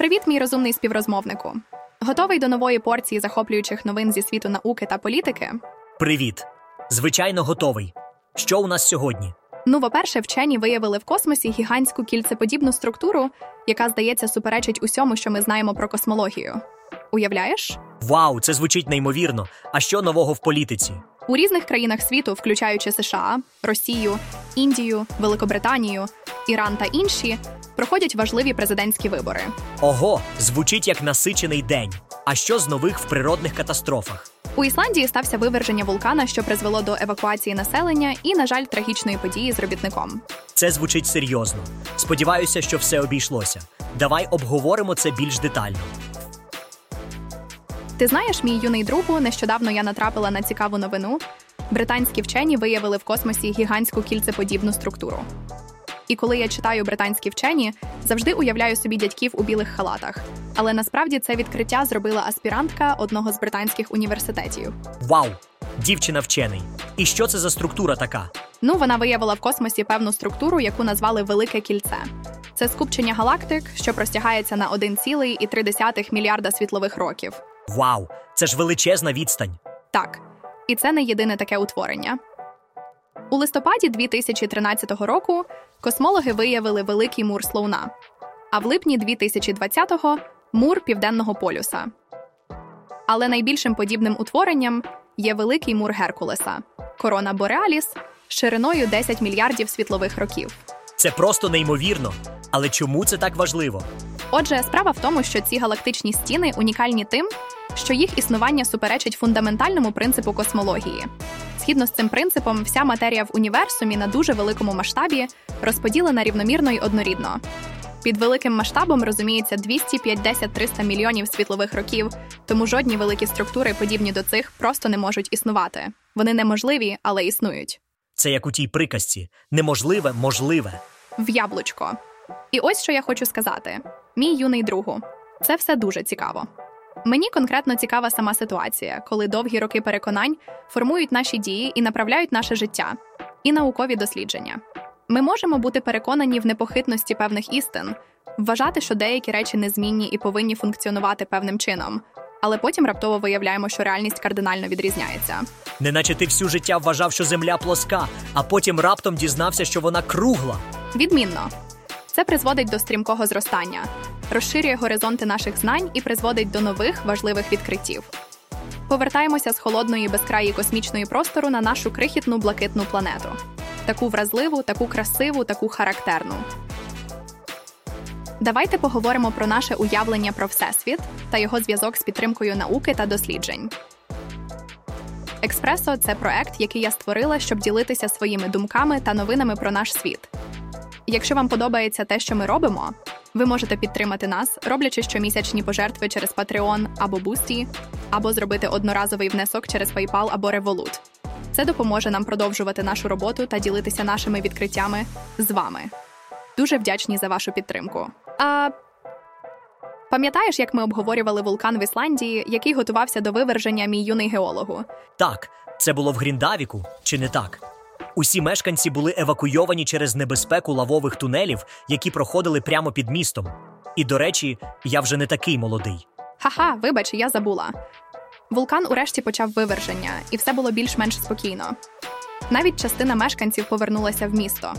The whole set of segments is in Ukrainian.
Привіт, мій розумний співрозмовнику. Готовий до нової порції захоплюючих новин зі світу науки та політики? Привіт. Звичайно, готовий. Що у нас сьогодні? Ну, по-перше, вчені виявили в космосі гігантську кільцеподібну структуру, яка, здається, суперечить усьому, що ми знаємо про космологію. Уявляєш? Вау, це звучить неймовірно. А що нового в політиці? У різних країнах світу, включаючи США, Росію, Індію, Великобританію, Іран та інші, проходять важливі президентські вибори. Ого, звучить як насичений день. А що з нових в природних катастрофах? У Ісландії стався виверження вулкана, що призвело до евакуації населення і, на жаль, трагічної події з робітником. Це звучить серйозно. Сподіваюся, що все обійшлося. Давай обговоримо це більш детально. Ти знаєш, мій юний другу, нещодавно я натрапила на цікаву новину. Британські вчені виявили в космосі гігантську кільцеподібну структуру. І коли я читаю британські вчені, завжди уявляю собі дядьків у білих халатах. Але насправді це відкриття зробила аспірантка одного з британських університетів. Вау! Дівчина вчений. І що це за структура така? Ну, вона виявила в космосі певну структуру, яку назвали Велике кільце. Це скупчення галактик, що простягається на 1,3 мільярда світлових років. Вау! Це ж величезна відстань. Так, і це не єдине таке утворення. У листопаді 2013 року космологи виявили великий мур Слоуна, а в липні 2020-го мур Південного полюса. Але найбільшим подібним утворенням є великий мур Геркулеса корона Бореаліс шириною 10 мільярдів світлових років. Це просто неймовірно. Але чому це так важливо? Отже, справа в тому, що ці галактичні стіни унікальні тим, що їх існування суперечить фундаментальному принципу космології. Згідно з цим принципом, вся матерія в універсумі на дуже великому масштабі розподілена рівномірно й однорідно. Під великим масштабом розуміється 250-300 мільйонів світлових років, тому жодні великі структури, подібні до цих, просто не можуть існувати. Вони неможливі, але існують. Це як у тій приказці: неможливе, можливе. В яблучко. І ось що я хочу сказати: мій юний другу, це все дуже цікаво. Мені конкретно цікава сама ситуація, коли довгі роки переконань формують наші дії і направляють наше життя і наукові дослідження. Ми можемо бути переконані в непохитності певних істин, вважати, що деякі речі незмінні і повинні функціонувати певним чином, але потім раптово виявляємо, що реальність кардинально відрізняється. Неначе ти всю життя вважав, що земля плоска, а потім раптом дізнався, що вона кругла. Відмінно, це призводить до стрімкого зростання, розширює горизонти наших знань і призводить до нових важливих відкриттів. Повертаємося з холодної безкраї космічної простору на нашу крихітну блакитну планету. Таку вразливу, таку красиву, таку характерну. Давайте поговоримо про наше уявлення про Всесвіт та його зв'язок з підтримкою науки та досліджень. Експресо це проект, який я створила, щоб ділитися своїми думками та новинами про наш світ. Якщо вам подобається те, що ми робимо, ви можете підтримати нас, роблячи щомісячні пожертви через Patreon або Boosty, або зробити одноразовий внесок через PayPal або Revolut. Це допоможе нам продовжувати нашу роботу та ділитися нашими відкриттями з вами. Дуже вдячні за вашу підтримку. А пам'ятаєш, як ми обговорювали вулкан в Ісландії, який готувався до виверження мій юний геологу? Так, це було в Гріндавіку, чи не так? Усі мешканці були евакуйовані через небезпеку лавових тунелів, які проходили прямо під містом. І, до речі, я вже не такий молодий. Ха-ха, вибач, я забула. Вулкан урешті почав виверження, і все було більш-менш спокійно. Навіть частина мешканців повернулася в місто.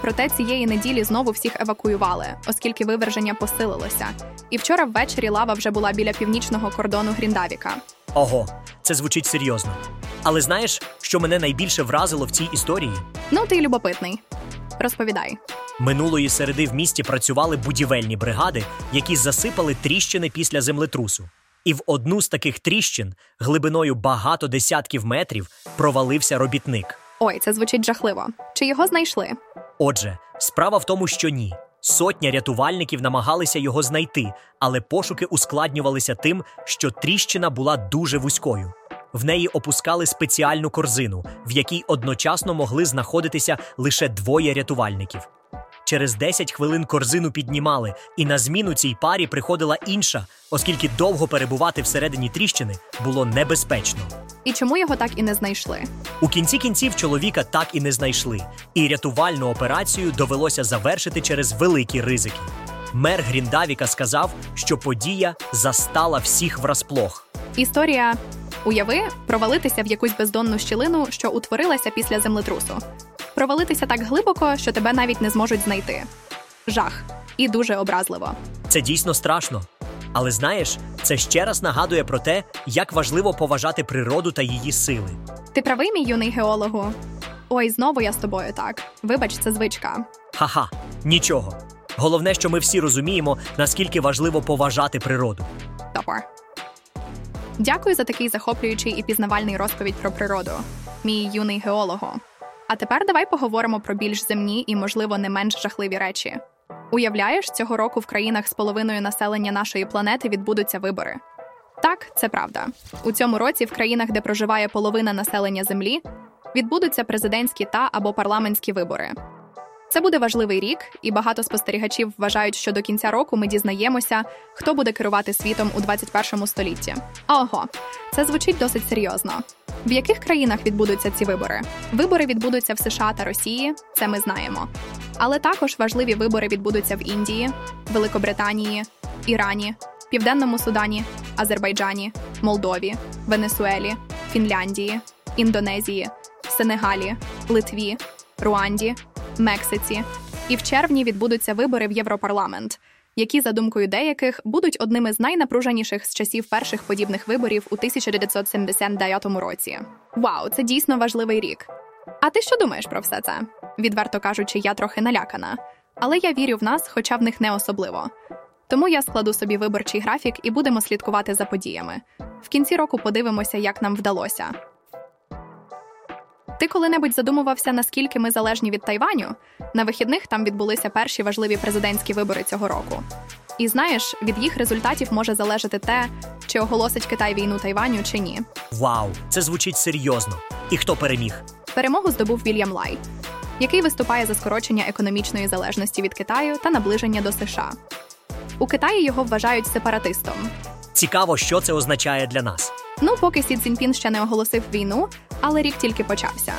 Проте цієї неділі знову всіх евакуювали, оскільки виверження посилилося. І вчора ввечері лава вже була біля північного кордону Гріндавіка. Ого, це звучить серйозно. Але знаєш, що мене найбільше вразило в цій історії? Ну, ти любопитний. Розповідай. Минулої середи в місті працювали будівельні бригади, які засипали тріщини після землетрусу. І в одну з таких тріщин, глибиною багато десятків метрів, провалився робітник. Ой, це звучить жахливо. Чи його знайшли? Отже, справа в тому, що ні. Сотня рятувальників намагалися його знайти, але пошуки ускладнювалися тим, що тріщина була дуже вузькою. В неї опускали спеціальну корзину, в якій одночасно могли знаходитися лише двоє рятувальників. Через 10 хвилин корзину піднімали, і на зміну цій парі приходила інша, оскільки довго перебувати всередині тріщини було небезпечно. І чому його так і не знайшли? У кінці кінців чоловіка так і не знайшли, і рятувальну операцію довелося завершити через великі ризики. Мер Гріндавіка сказав, що подія застала всіх врасплох. Історія уяви провалитися в якусь бездонну щілину, що утворилася після землетрусу. Провалитися так глибоко, що тебе навіть не зможуть знайти. Жах і дуже образливо. Це дійсно страшно. Але знаєш, це ще раз нагадує про те, як важливо поважати природу та її сили. Ти правий, мій юний геологу? Ой, знову я з тобою так. Вибач, це звичка. Ха-ха, нічого. Головне, що ми всі розуміємо, наскільки важливо поважати природу. Топор. Дякую за такий захоплюючий і пізнавальний розповідь про природу, мій юний геолого. А тепер давай поговоримо про більш земні і, можливо, не менш жахливі речі. Уявляєш, цього року в країнах з половиною населення нашої планети відбудуться вибори. Так, це правда. У цьому році в країнах, де проживає половина населення Землі, відбудуться президентські та або парламентські вибори. Це буде важливий рік, і багато спостерігачів вважають, що до кінця року ми дізнаємося, хто буде керувати світом у 21 столітті. Ого, це звучить досить серйозно. В яких країнах відбудуться ці вибори? Вибори відбудуться в США та Росії, це ми знаємо. Але також важливі вибори відбудуться в Індії, Великобританії, Ірані, Південному Судані, Азербайджані, Молдові, Венесуелі, Фінляндії, Індонезії, Сенегалі, Литві, Руанді, Мексиці. І в червні відбудуться вибори в Європарламент, які, за думкою деяких, будуть одними з найнапруженіших з часів перших подібних виборів у 1979 році. Вау, це дійсно важливий рік. А ти що думаєш про все це? Відверто кажучи, я трохи налякана. Але я вірю в нас, хоча в них не особливо. Тому я складу собі виборчий графік і будемо слідкувати за подіями. В кінці року подивимося, як нам вдалося. Ти коли-небудь задумувався, наскільки ми залежні від Тайваню? На вихідних там відбулися перші важливі президентські вибори цього року. І знаєш, від їх результатів може залежати те, чи оголосить Китай війну Тайваню чи ні. Вау, це звучить серйозно. І хто переміг? Перемогу здобув Вільям Лай, який виступає за скорочення економічної залежності від Китаю та наближення до США. У Китаї його вважають сепаратистом. Цікаво, що це означає для нас. Ну, поки Сі Цзіньпін ще не оголосив війну, але рік тільки почався.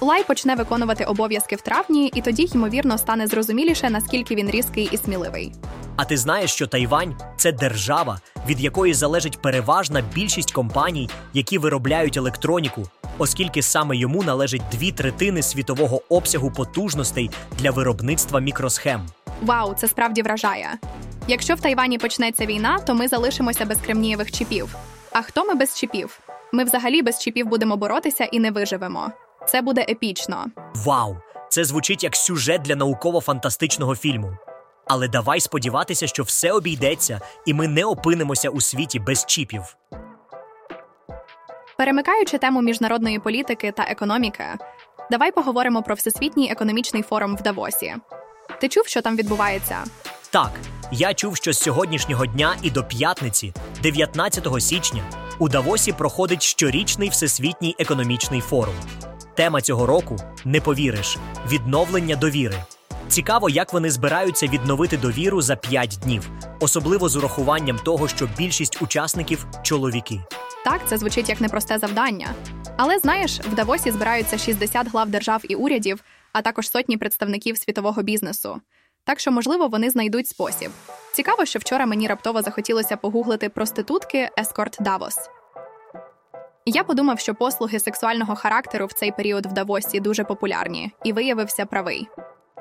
Лай почне виконувати обов'язки в травні, і тоді, ймовірно, стане зрозуміліше, наскільки він різкий і сміливий. А ти знаєш, що Тайвань це держава, від якої залежить переважна більшість компаній, які виробляють електроніку, оскільки саме йому належить дві третини світового обсягу потужностей для виробництва мікросхем. Вау, це справді вражає. Якщо в Тайвані почнеться війна, то ми залишимося без кремнієвих чіпів. А хто ми без чіпів? Ми взагалі без чіпів будемо боротися і не виживемо. Це буде епічно. Вау! Це звучить як сюжет для науково-фантастичного фільму. Але давай сподіватися, що все обійдеться, і ми не опинимося у світі без чіпів. Перемикаючи тему міжнародної політики та економіки, давай поговоримо про всесвітній економічний форум в Давосі. Ти чув, що там відбувається? Так, я чув, що з сьогоднішнього дня і до п'ятниці, 19 січня, у Давосі проходить щорічний всесвітній економічний форум. Тема цього року не повіриш відновлення довіри. Цікаво, як вони збираються відновити довіру за 5 днів, особливо з урахуванням того, що більшість учасників чоловіки. Так, це звучить як непросте завдання. Але знаєш, в Давосі збираються 60 глав держав і урядів, а також сотні представників світового бізнесу. Так що, можливо, вони знайдуть спосіб. Цікаво, що вчора мені раптово захотілося погуглити проститутки Ескорт Давос. Я подумав, що послуги сексуального характеру в цей період в Давосі дуже популярні, і виявився правий.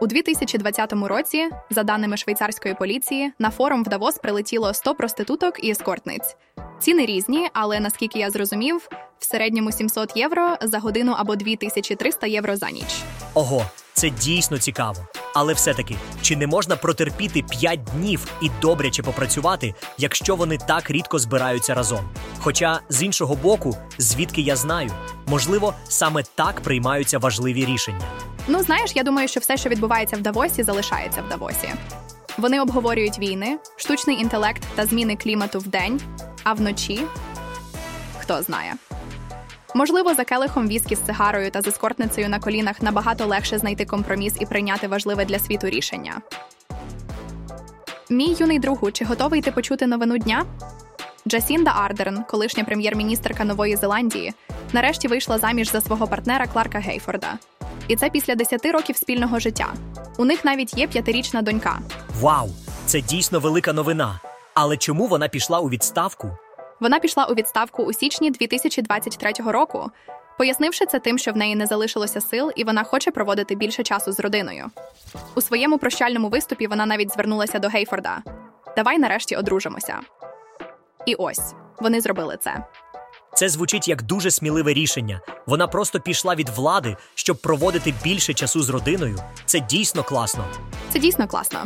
У 2020 році, за даними швейцарської поліції, на форум в Давос прилетіло 100 проституток і ескортниць. Ціни різні, але наскільки я зрозумів, в середньому 700 євро за годину або 2300 євро за ніч. Ого, це дійсно цікаво. Але все-таки, чи не можна протерпіти 5 днів і добряче попрацювати, якщо вони так рідко збираються разом? Хоча з іншого боку, звідки я знаю, можливо, саме так приймаються важливі рішення. Ну, знаєш, я думаю, що все, що відбувається в Давосі, залишається в Давосі. Вони обговорюють війни, штучний інтелект та зміни клімату вдень, а вночі хто знає. Можливо, за келихом віскі з сигарою та з ескортницею на колінах набагато легше знайти компроміс і прийняти важливе для світу рішення. Мій юний другу, чи готовий ти почути новину дня? Джасінда Ардерн, колишня прем'єр-міністерка Нової Зеландії, нарешті вийшла заміж за свого партнера Кларка Гейфорда. І це після 10 років спільного життя. У них навіть є п'ятирічна донька. Вау! це дійсно велика новина. Але чому вона пішла у відставку? Вона пішла у відставку у січні 2023 року, пояснивши це тим, що в неї не залишилося сил, і вона хоче проводити більше часу з родиною. У своєму прощальному виступі вона навіть звернулася до Гейфорда: Давай нарешті одружимося. І ось вони зробили це. Це звучить як дуже сміливе рішення. Вона просто пішла від влади, щоб проводити більше часу з родиною. Це дійсно класно. Це дійсно класно.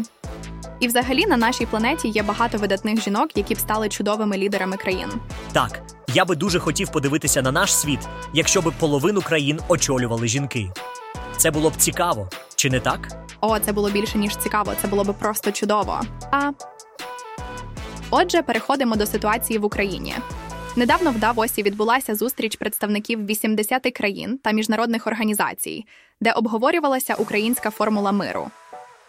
І взагалі на нашій планеті є багато видатних жінок, які б стали чудовими лідерами країн. Так, я би дуже хотів подивитися на наш світ, якщо би половину країн очолювали жінки. Це було б цікаво, чи не так? О, це було більше ніж цікаво. Це було б просто чудово. А отже, переходимо до ситуації в Україні. Недавно в Давосі відбулася зустріч представників 80 країн та міжнародних організацій, де обговорювалася українська формула миру.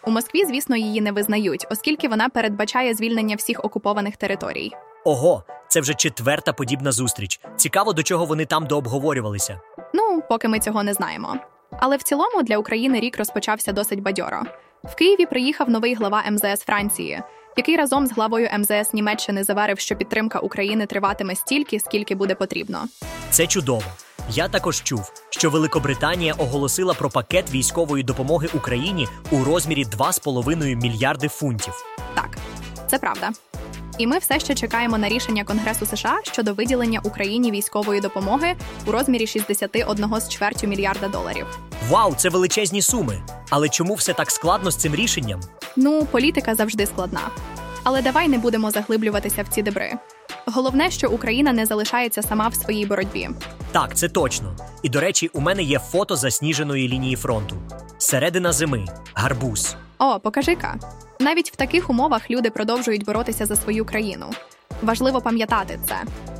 У Москві, звісно, її не визнають, оскільки вона передбачає звільнення всіх окупованих територій. Ого, це вже четверта подібна зустріч. Цікаво, до чого вони там дообговорювалися. Ну, поки ми цього не знаємо. Але в цілому для України рік розпочався досить бадьоро. В Києві приїхав новий глава МЗС Франції, який разом з главою МЗС Німеччини заварив, що підтримка України триватиме стільки, скільки буде потрібно. Це чудово. Я також чув, що Великобританія оголосила про пакет військової допомоги Україні у розмірі 2,5 мільярди фунтів. Так, це правда. І ми все ще чекаємо на рішення Конгресу США щодо виділення Україні військової допомоги у розмірі 61 з чвертю мільярда доларів. Вау, це величезні суми. Але чому все так складно з цим рішенням? Ну, політика завжди складна. Але давай не будемо заглиблюватися в ці дебри. Головне, що Україна не залишається сама в своїй боротьбі. Так, це точно. І до речі, у мене є фото засніженої лінії фронту. Середина зими, гарбуз. О, покажи-ка. Навіть в таких умовах люди продовжують боротися за свою країну. Важливо пам'ятати це.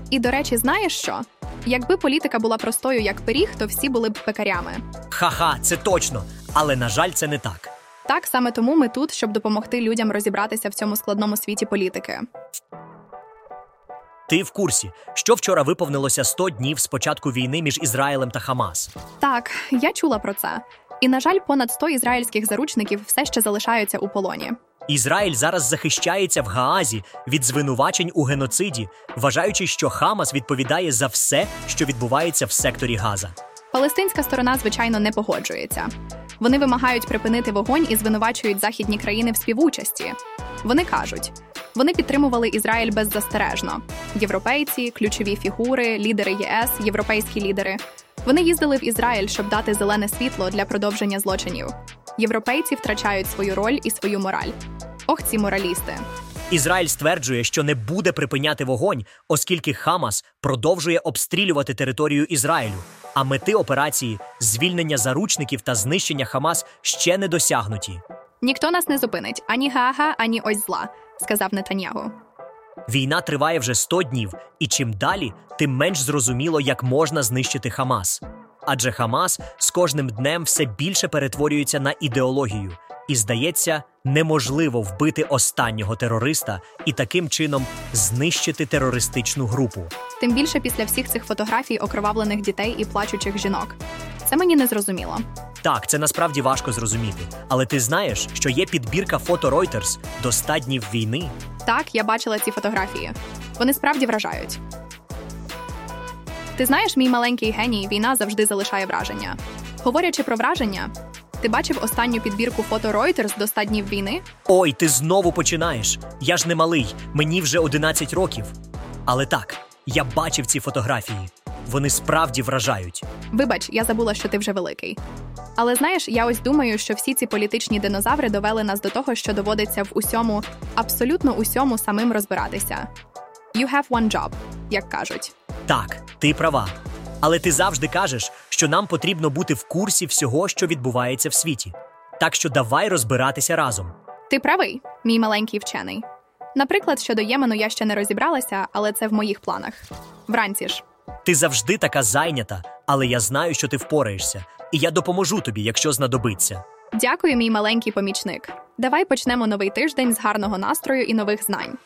І до речі, знаєш що? Якби політика була простою як пиріг, то всі були б пекарями. Ха-ха, це точно. Але на жаль, це не так. Так саме тому ми тут, щоб допомогти людям розібратися в цьому складному світі політики. Ти в курсі, що вчора виповнилося 100 днів з початку війни між Ізраїлем та Хамас. Так, я чула про це. І, на жаль, понад 100 ізраїльських заручників все ще залишаються у полоні. Ізраїль зараз захищається в Гаазі від звинувачень у геноциді, вважаючи, що Хамас відповідає за все, що відбувається в секторі Газа. Палестинська сторона, звичайно, не погоджується. Вони вимагають припинити вогонь і звинувачують західні країни в співучасті. Вони кажуть, вони підтримували Ізраїль беззастережно. Європейці, ключові фігури, лідери ЄС, європейські лідери. Вони їздили в Ізраїль, щоб дати зелене світло для продовження злочинів. Європейці втрачають свою роль і свою мораль. Ох, ці моралісти. Ізраїль стверджує, що не буде припиняти вогонь, оскільки Хамас продовжує обстрілювати територію Ізраїлю. А мети операції звільнення заручників та знищення Хамас ще не досягнуті. Ніхто нас не зупинить ані гага, ані ось зла, сказав Нетаньягу. Війна триває вже 100 днів, і чим далі, тим менш зрозуміло, як можна знищити Хамас. Адже Хамас з кожним днем все більше перетворюється на ідеологію, і здається, неможливо вбити останнього терориста і таким чином знищити терористичну групу. Тим більше після всіх цих фотографій окровавлених дітей і плачучих жінок. Це мені не зрозуміло. Так, це насправді важко зрозуміти. Але ти знаєш, що є підбірка фото Reuters до 100 днів війни? Так, я бачила ці фотографії. Вони справді вражають. Ти знаєш, мій маленький геній, війна завжди залишає враження. Говорячи про враження, ти бачив останню підбірку фото Reuters до 100 днів війни? Ой, ти знову починаєш. Я ж не малий, мені вже 11 років. Але так, я бачив ці фотографії. Вони справді вражають. Вибач, я забула, що ти вже великий. Але знаєш, я ось думаю, що всі ці політичні динозаври довели нас до того, що доводиться в усьому, абсолютно усьому самим розбиратися. You have one job, як кажуть. Так, ти права. Але ти завжди кажеш, що нам потрібно бути в курсі всього, що відбувається в світі. Так що давай розбиратися разом. Ти правий, мій маленький вчений. Наприклад, щодо Ємену я ще не розібралася, але це в моїх планах. Вранці ж. Ти завжди така зайнята, але я знаю, що ти впораєшся, і я допоможу тобі, якщо знадобиться. Дякую, мій маленький помічник. Давай почнемо новий тиждень з гарного настрою і нових знань.